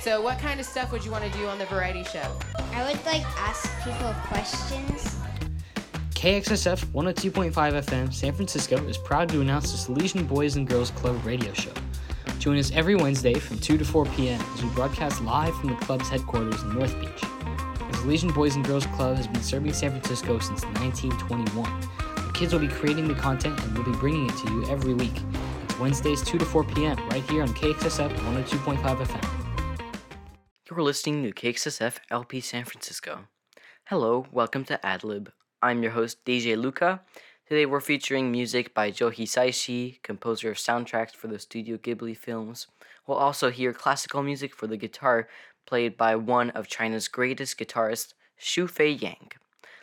So, what kind of stuff would you want to do on the variety show? I would like ask people questions. KXSF 102.5 FM San Francisco is proud to announce the Salesian Boys and Girls Club radio show. Join us every Wednesday from 2 to 4 p.m. as we broadcast live from the club's headquarters in North Beach. The Salesian Boys and Girls Club has been serving San Francisco since 1921. The kids will be creating the content and we'll be bringing it to you every week. It's Wednesdays 2 to 4 p.m. right here on KXSF 102.5 FM. You're listening to KXSF LP San Francisco. Hello, welcome to Adlib. I'm your host DJ Luca. Today we're featuring music by Joe Hisaishi, composer of soundtracks for the Studio Ghibli films. We'll also hear classical music for the guitar played by one of China's greatest guitarists, Xuefei Yang.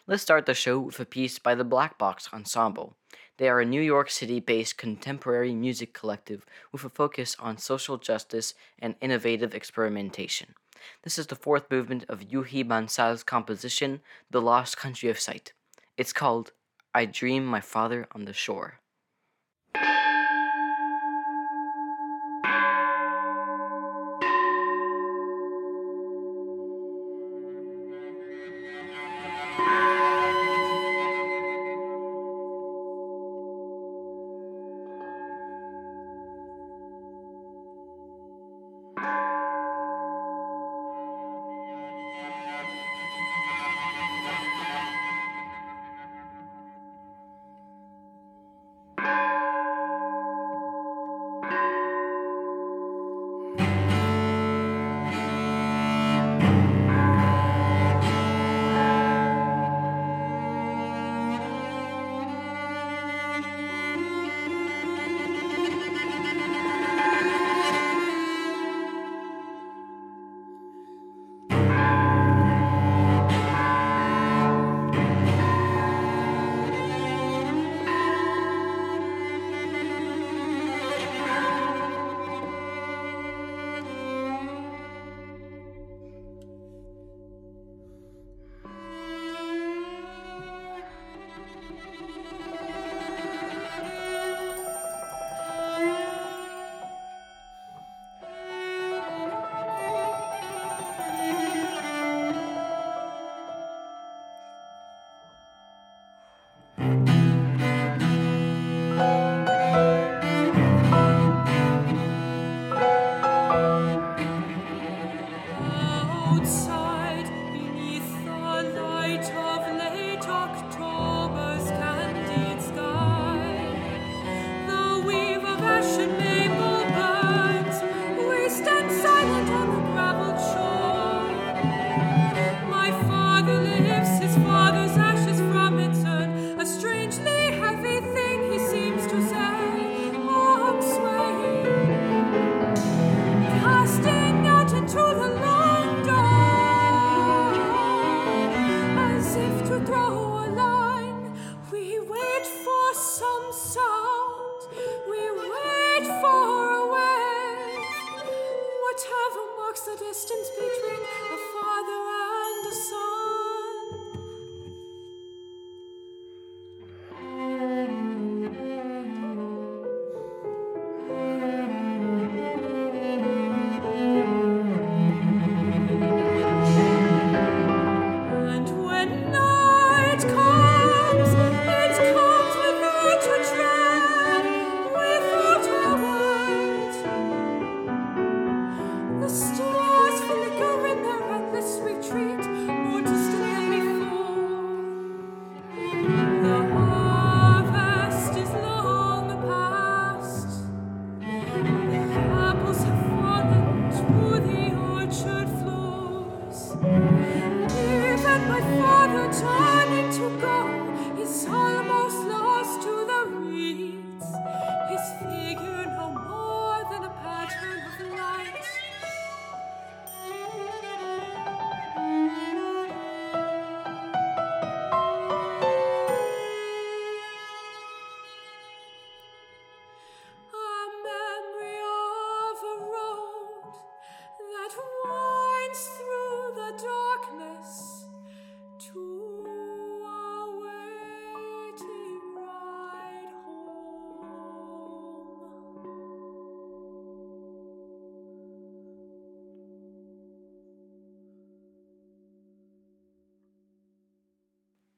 Let's start the show with a piece by the Black Box Ensemble. They are a New York City based contemporary music collective with a focus on social justice and innovative experimentation. This is the fourth movement of Yuhi Bansal's composition, The Lost Country of Sight. It's called I Dream My Father on the Shore.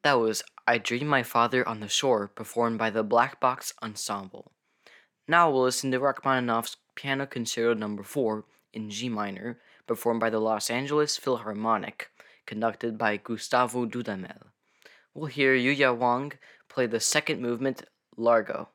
That was I Dream My Father on the Shore, performed by the Black Box Ensemble. Now we'll listen to Rachmaninoff's Piano Concerto No. 4 in G minor, performed by the Los Angeles Philharmonic, conducted by Gustavo Dudamel. We'll hear Yuja Wang play the second movement, Largo.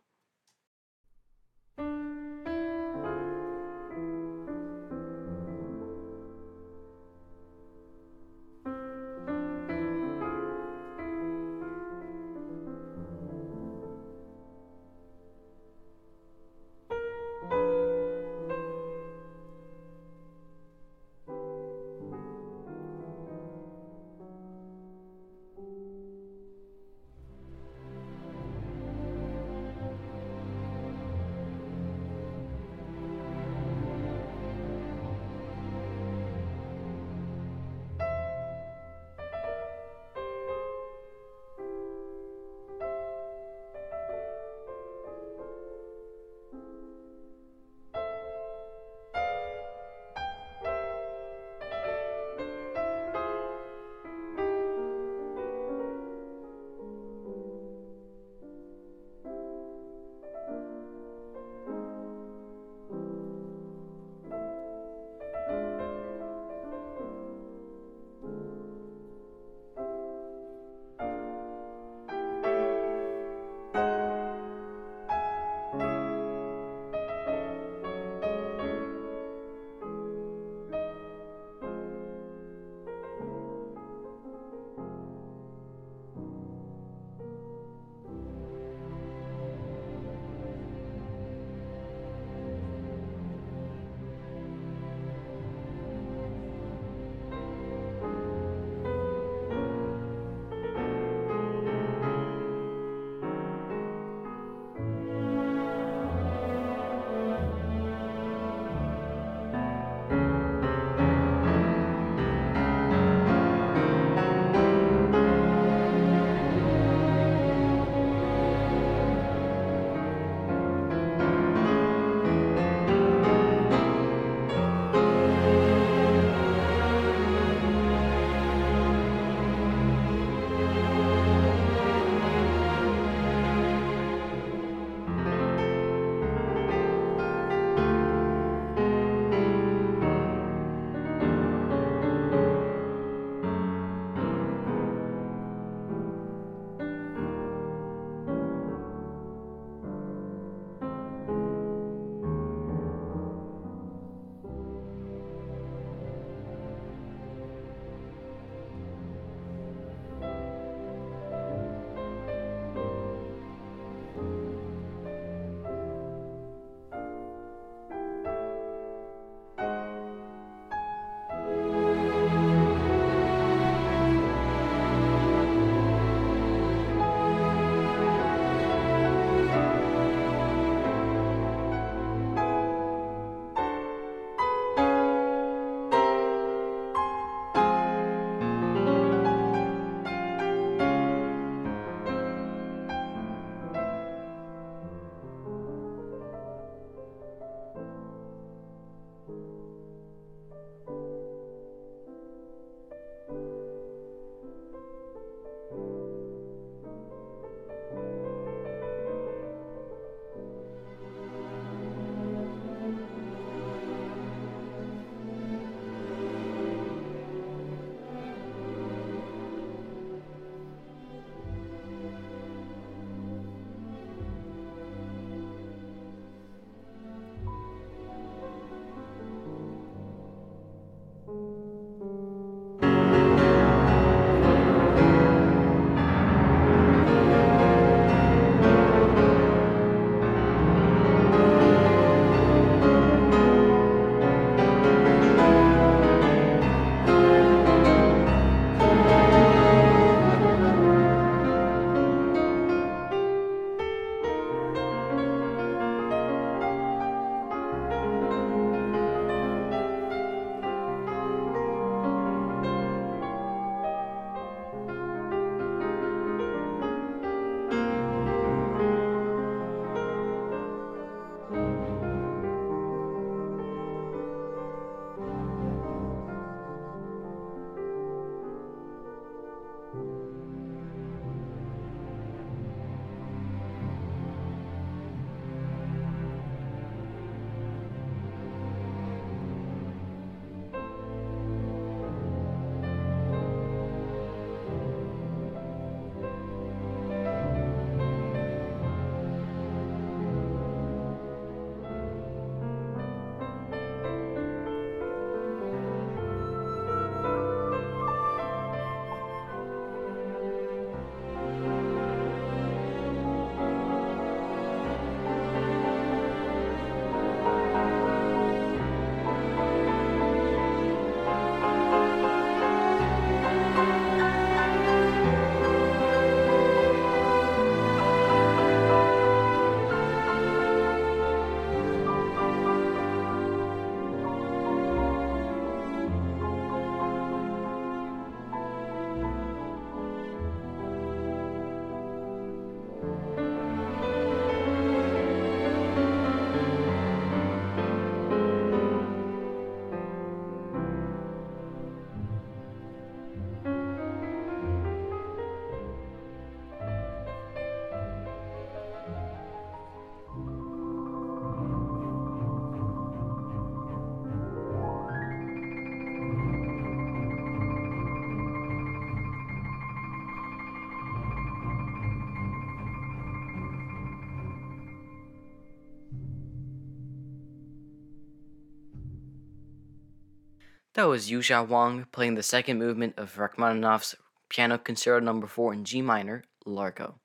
That was Yuja Wang playing the second movement of Rachmaninoff's Piano Concerto No. 4 in G minor, Largo.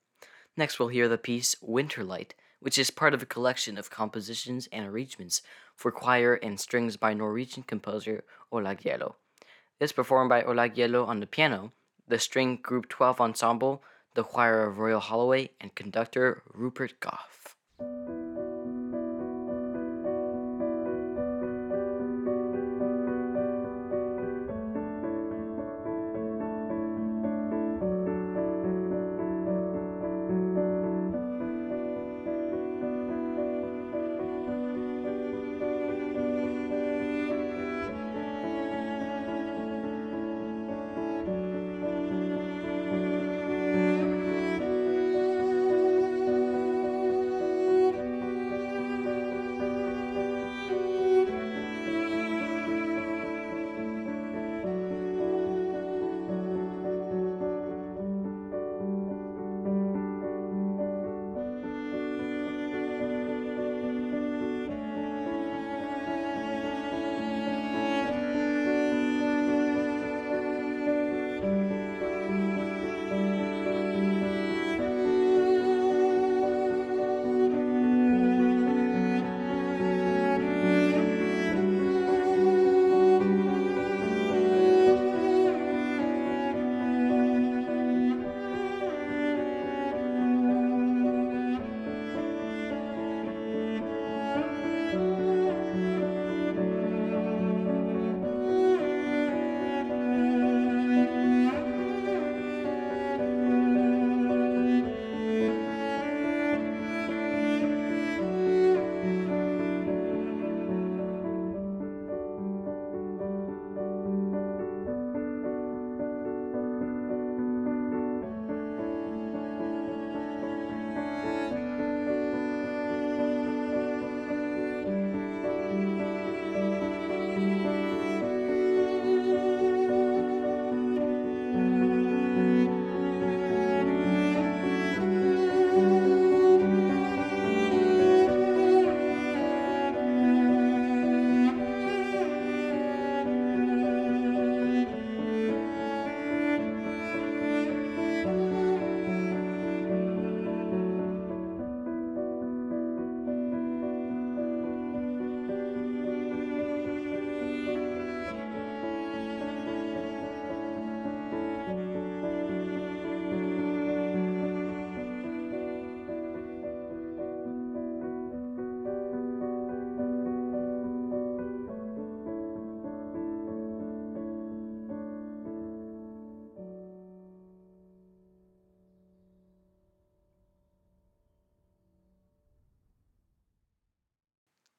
Next, we'll hear the piece Winterlight, which is part of a collection of compositions and arrangements for choir and strings by Norwegian composer Ola Gjeilo. It's performed by Ola Gjeilo on the piano, the string group 12 ensemble, the choir of Royal Holloway, and conductor Rupert Gough.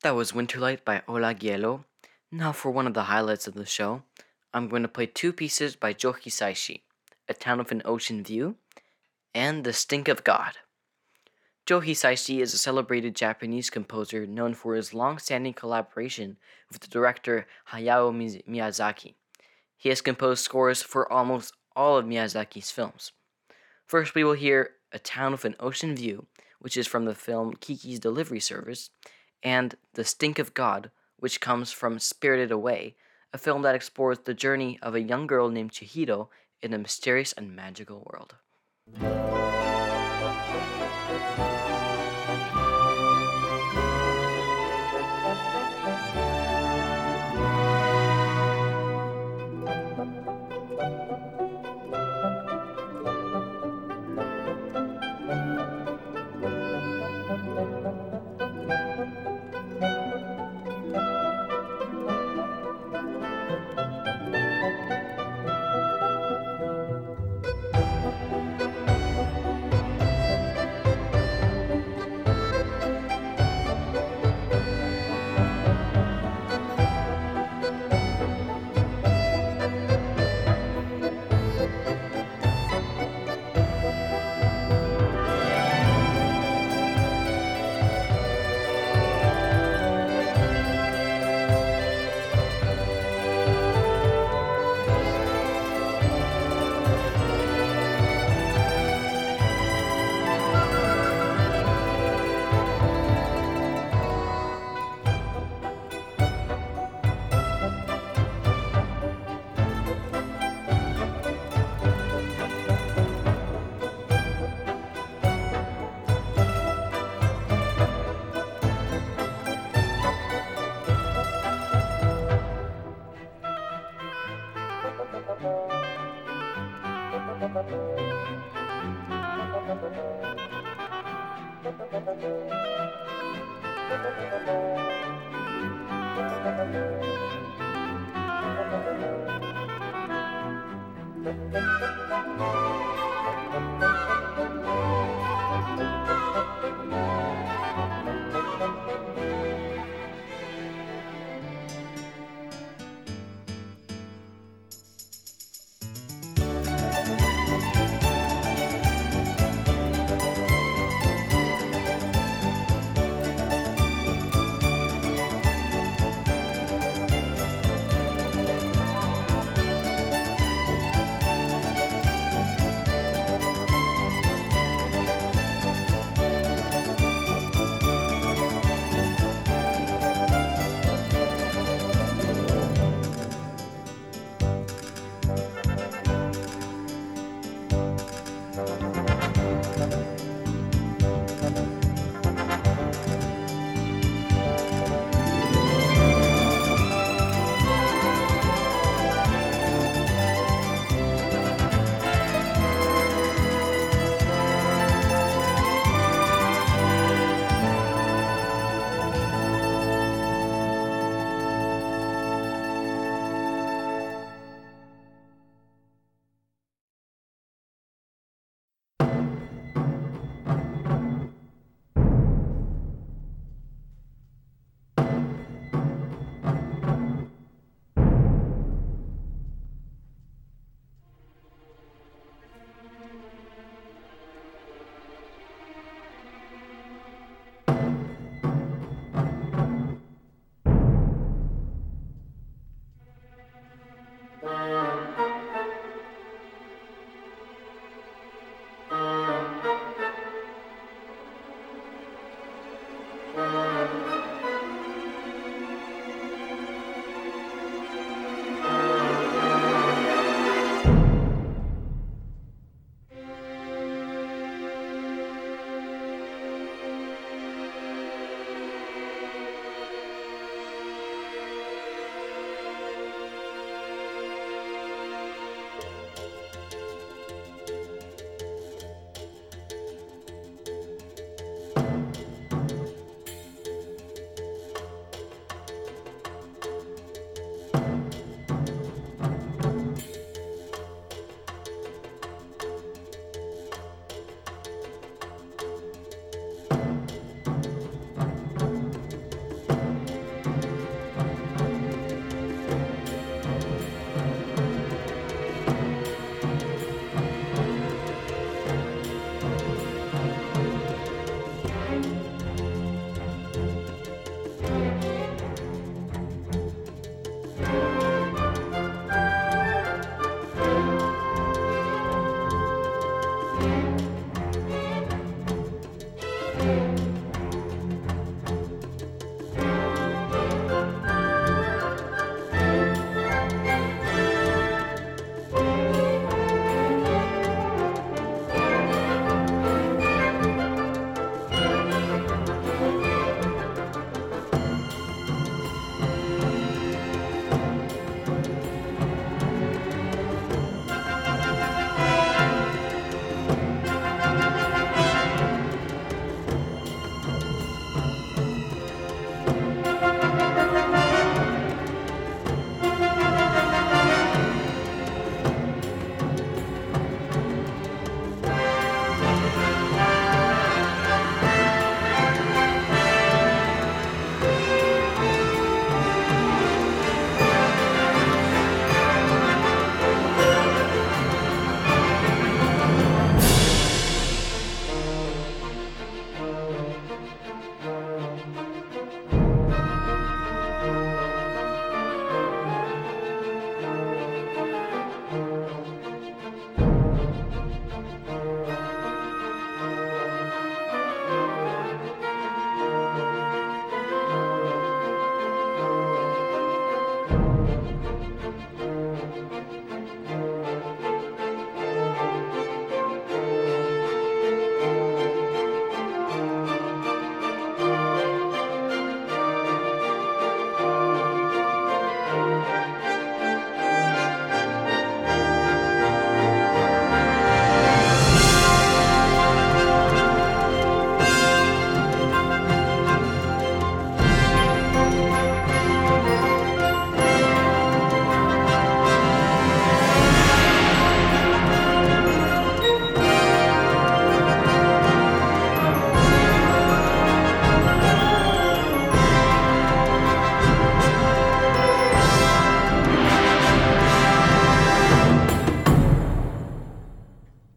That was Winterlight by Ola Gjeilo. Now for one of the highlights of the show, I'm going to play two pieces by Joe Hisaishi, A Town with an Ocean View, and The Stink of God. Joe Hisaishi is a celebrated Japanese composer known for his long-standing collaboration with the director Hayao Miyazaki. He has composed scores for almost all of Miyazaki's films. First, we will hear A Town with an Ocean View, which is from the film Kiki's Delivery Service, and The Stink of God, which comes from Spirited Away, a film that explores the journey of a young girl named Chihiro in a mysterious and magical world.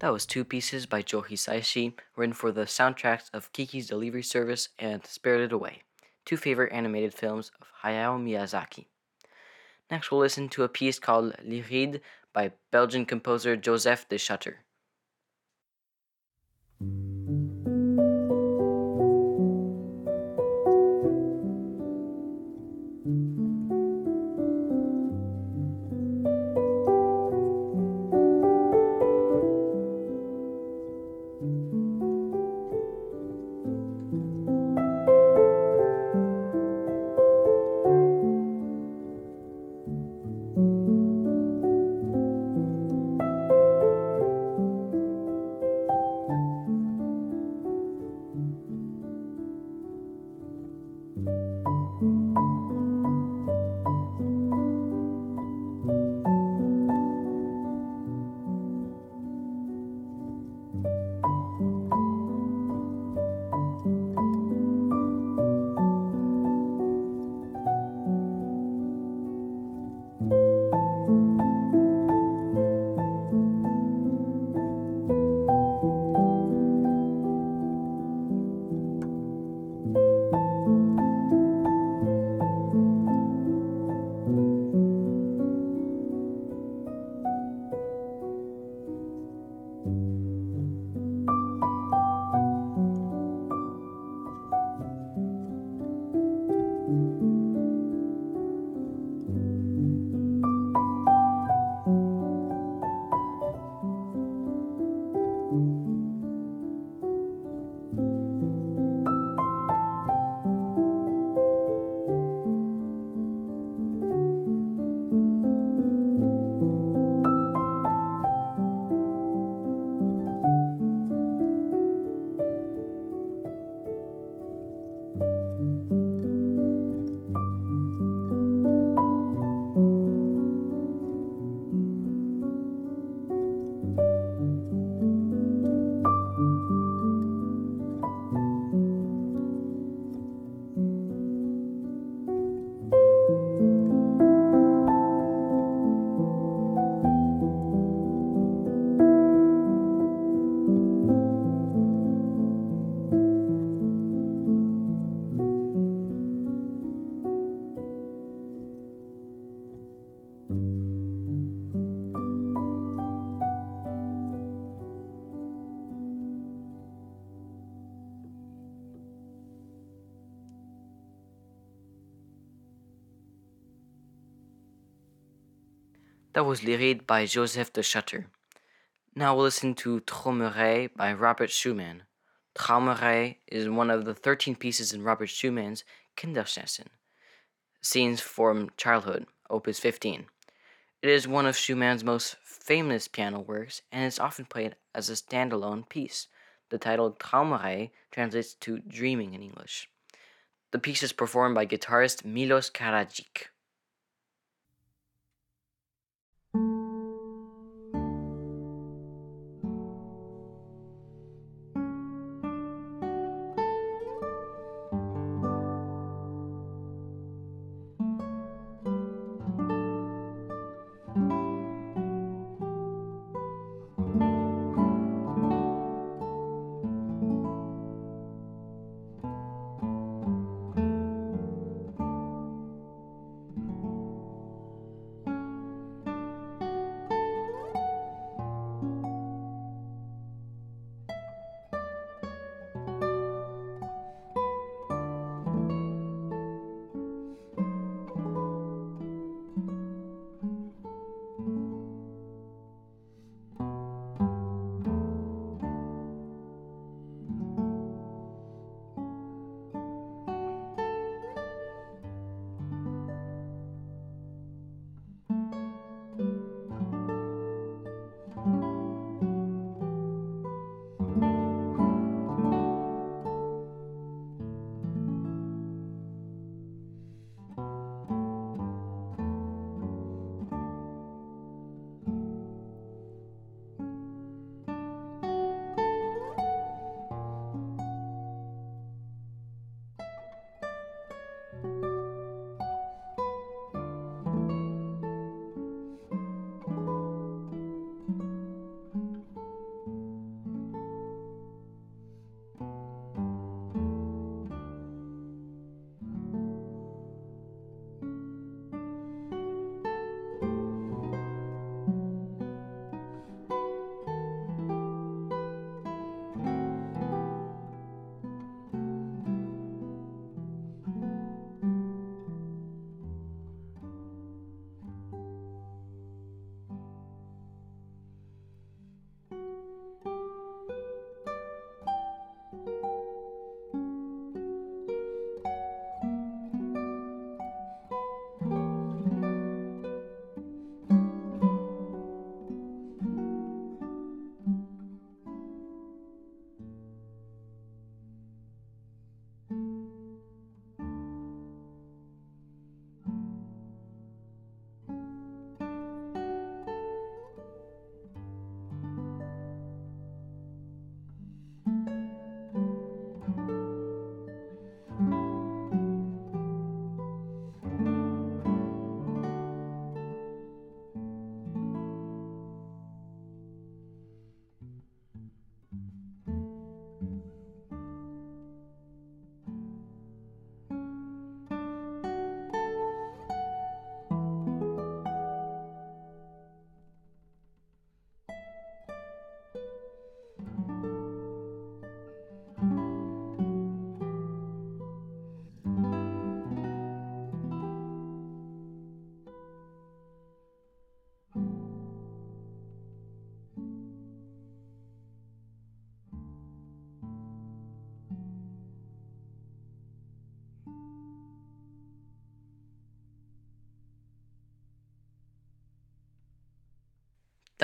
That was two pieces by Joe Hisaishi, written for the soundtracks of Kiki's Delivery Service and Spirited Away, two favorite animated films of Hayao Miyazaki. Next, we'll listen to a piece called L'Iride by Belgian composer Joseph de Schutter. That was L'Iride by Joseph de Schutter. Now we'll listen to Traumerei by Robert Schumann. Traumerei is one of the 13 pieces in Robert Schumann's Kinderszenen, Scenes from Childhood, Opus 15. It is one of Schumann's most famous piano works and is often played as a standalone piece. The title Traumerei translates to dreaming in English. The piece is performed by guitarist Milos Karadaglic.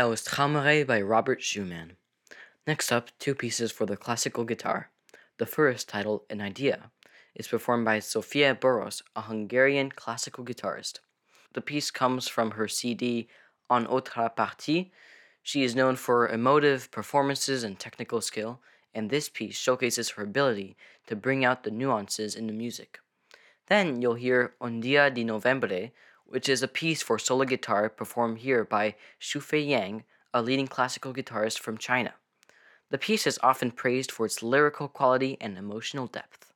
That was Traumerei by Robert Schumann. Next up, two pieces for the classical guitar. The first, titled An Idea, is performed by Zsófia Boros, a Hungarian classical guitarist. The piece comes from her CD En otra parte. She is known for emotive performances and technical skill, and this piece showcases her ability to bring out the nuances in the music. Then you'll hear Un Día de Noviembre, which is a piece for solo guitar performed here by Xuefei Yang, a leading classical guitarist from China. The piece is often praised for its lyrical quality and emotional depth.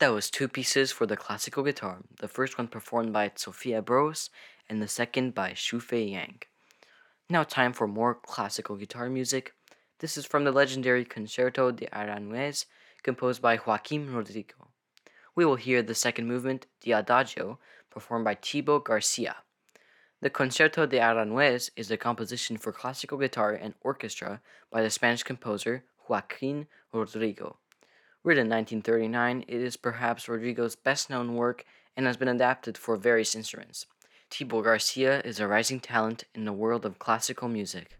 That was two pieces for the classical guitar, the first one performed by Zsófia Boros and the second by Xuefei Yang. Now, time for more classical guitar music. This is from the legendary Concerto de Aranjuez, composed by Joaquin Rodrigo. We will hear the second movement, the Adagio, performed by Thibaut Garcia. The Concerto de Aranjuez is a composition for classical guitar and orchestra by the Spanish composer Joaquin Rodrigo. Written in 1939, it is perhaps Rodrigo's best known work and has been adapted for various instruments. Thibaut Garcia is a rising talent in the world of classical music.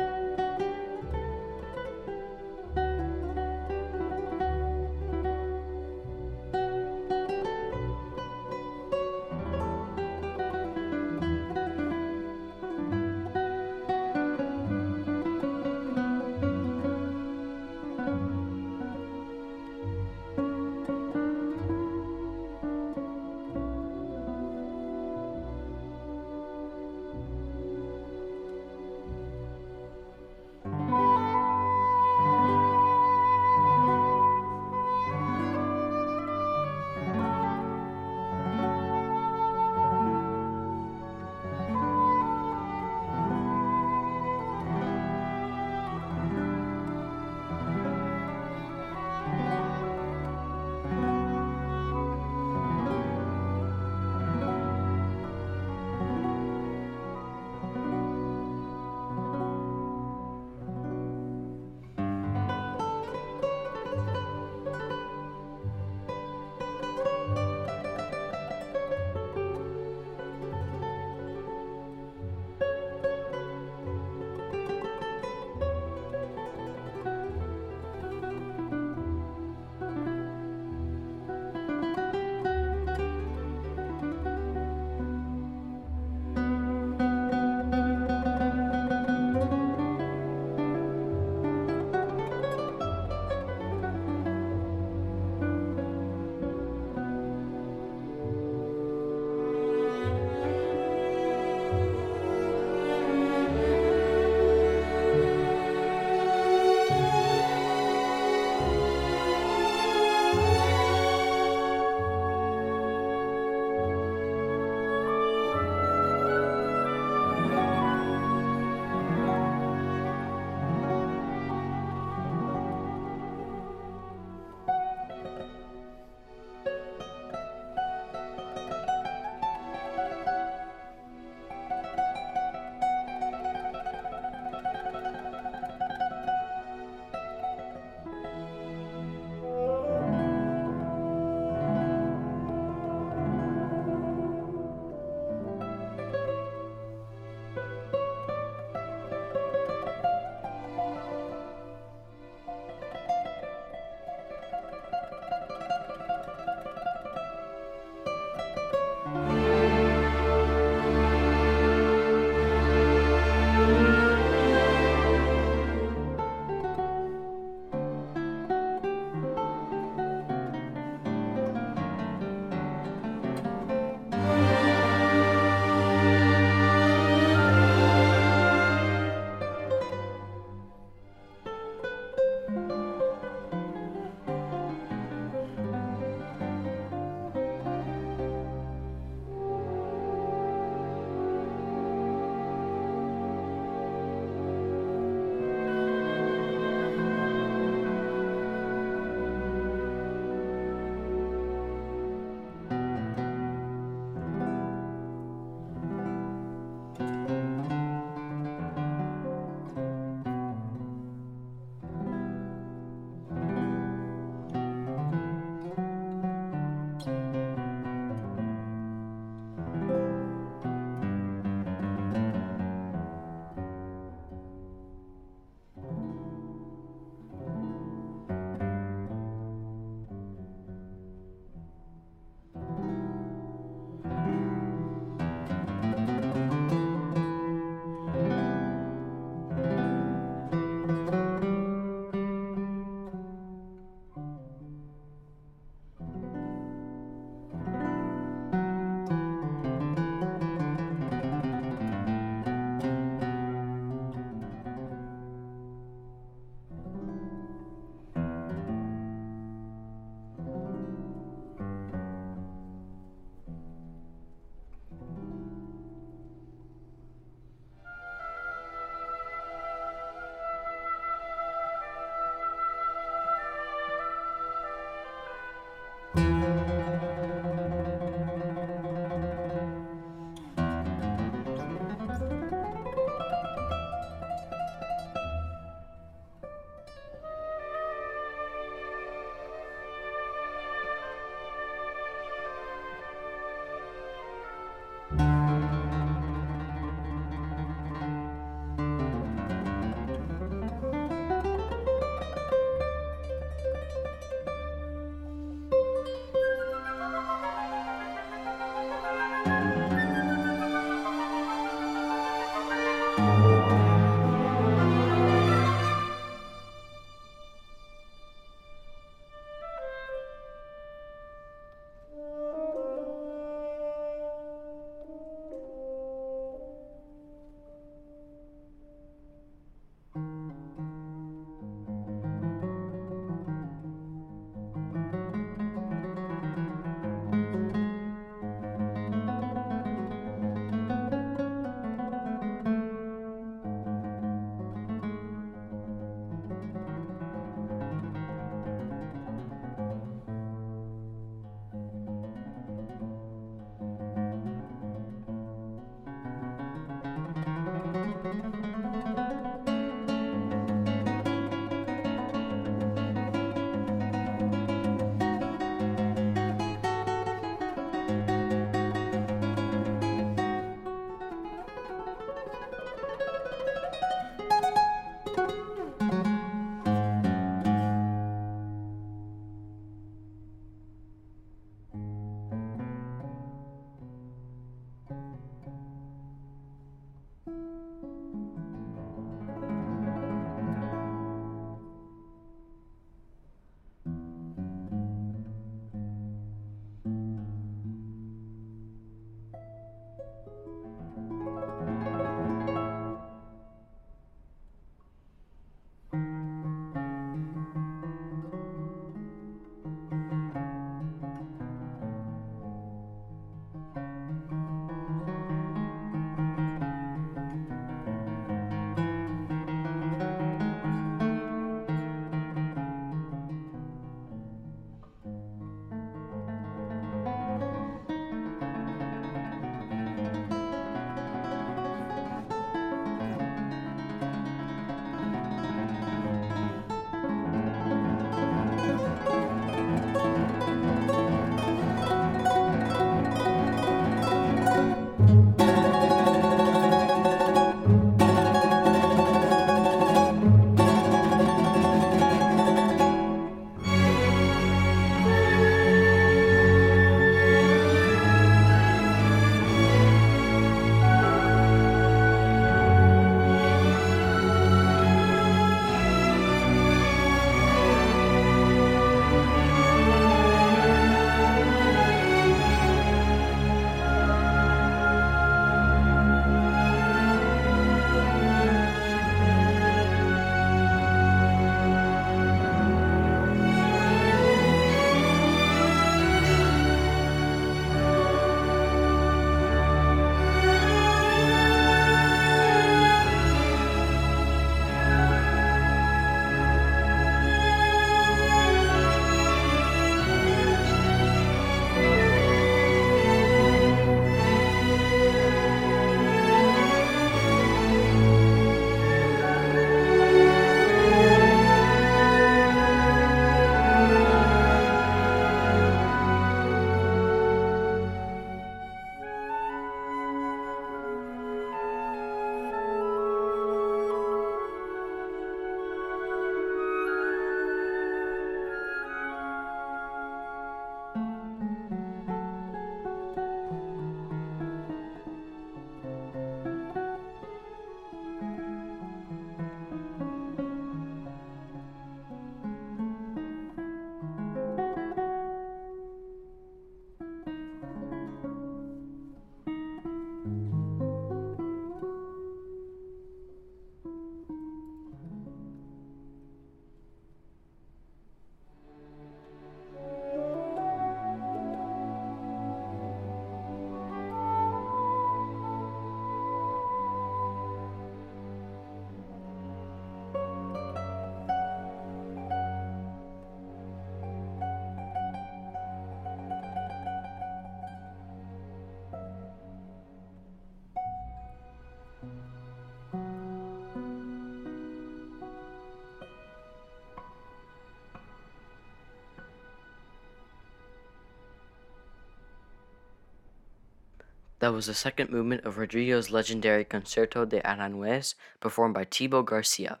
That was the second movement of Rodrigo's legendary Concerto de Aranjuez, performed by Thibaut Garcia.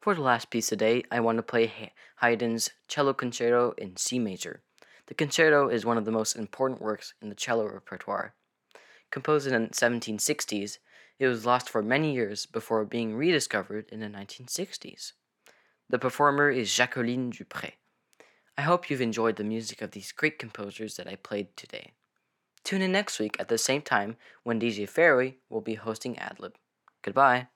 For the last piece today, I want to play Haydn's Cello Concerto in C major. The concerto is one of the most important works in the cello repertoire. Composed in the 1760s, it was lost for many years before being rediscovered in the 1960s. The performer is Jacqueline du Pré. I hope you've enjoyed the music of these great composers that I played today. Tune in next week at the same time when DJ Ferry will be hosting Adlib. Goodbye.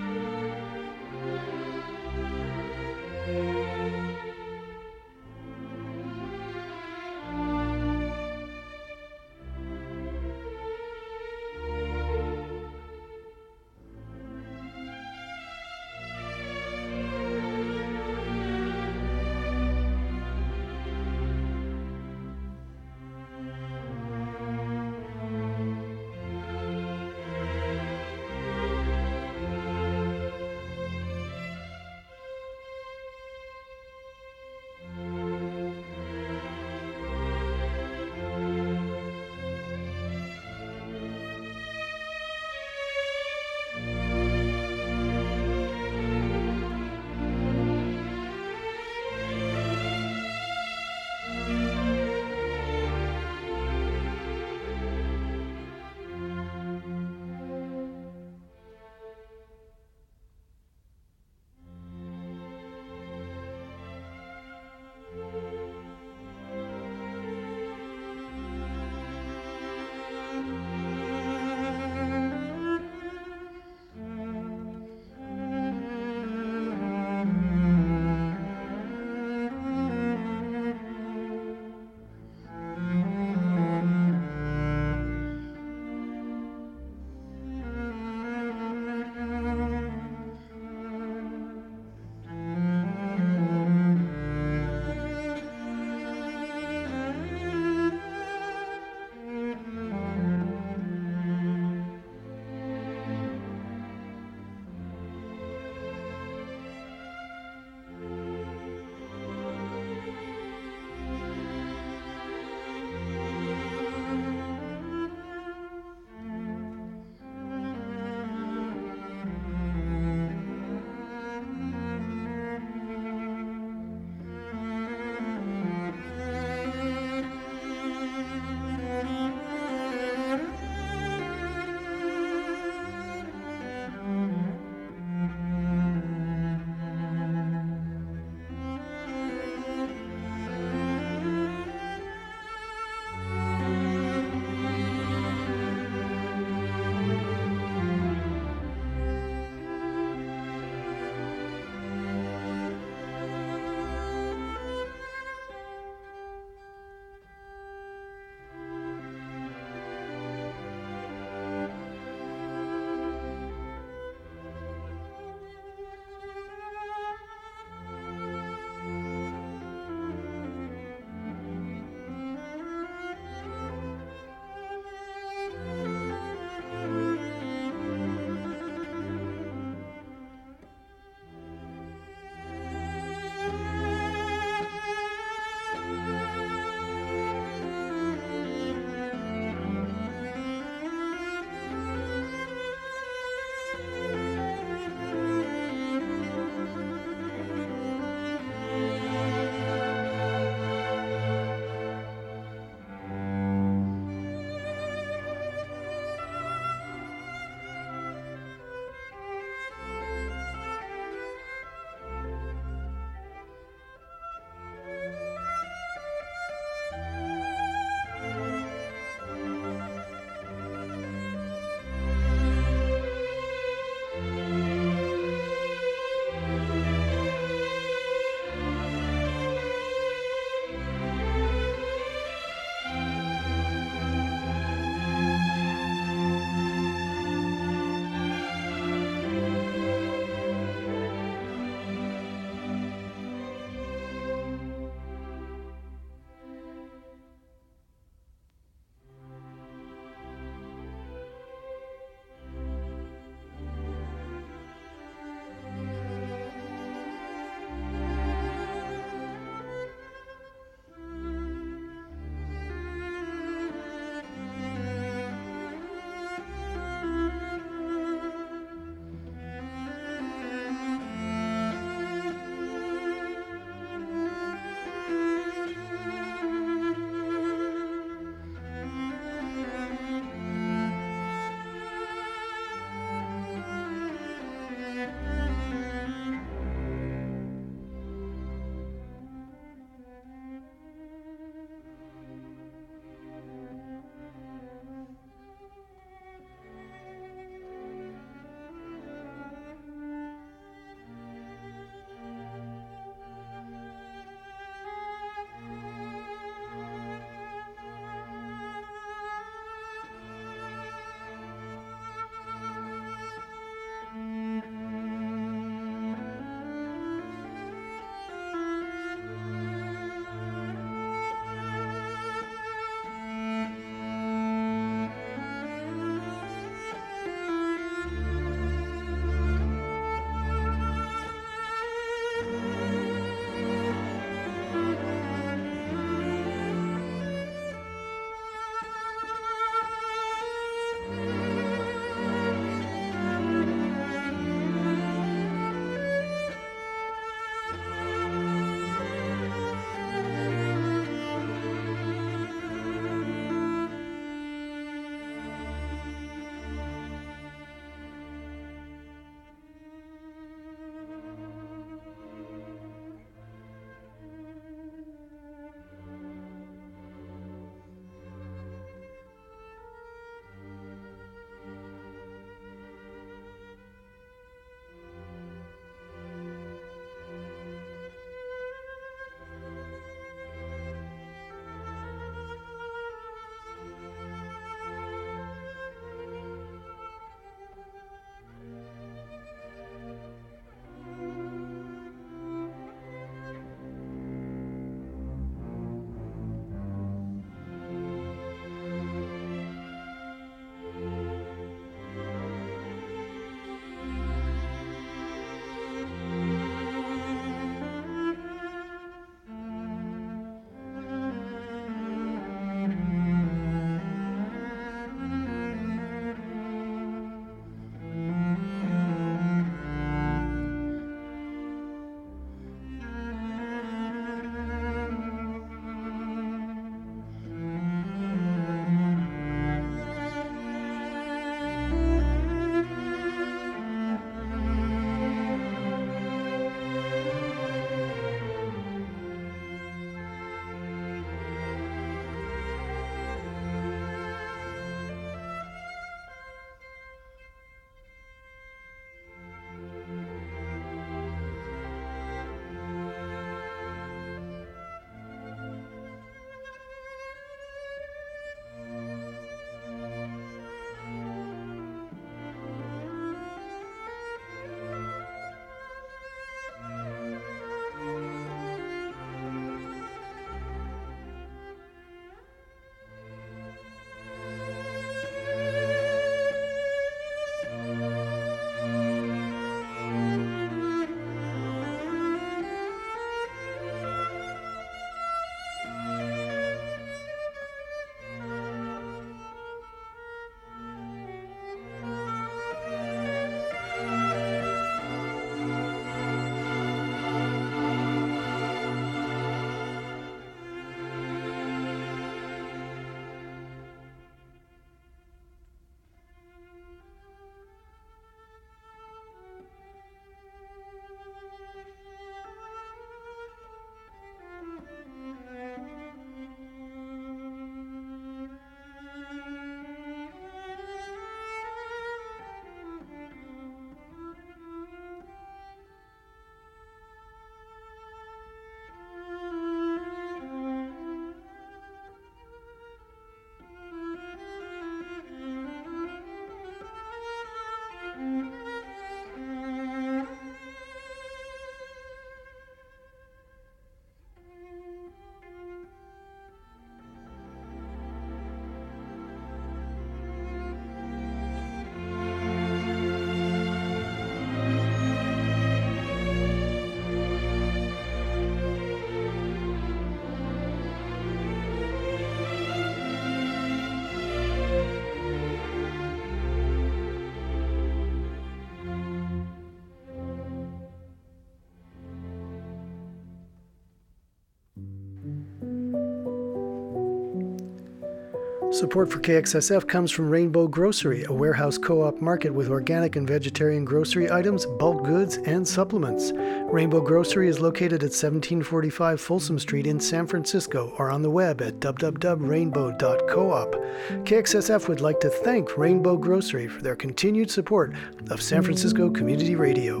Support for KXSF comes from Rainbow Grocery, a warehouse co op market with organic and vegetarian grocery items, bulk goods, and supplements. Rainbow Grocery is located at 1745 Folsom Street in San Francisco or on the web at www.rainbow.coop. KXSF would like to thank Rainbow Grocery for their continued support of San Francisco Community Radio.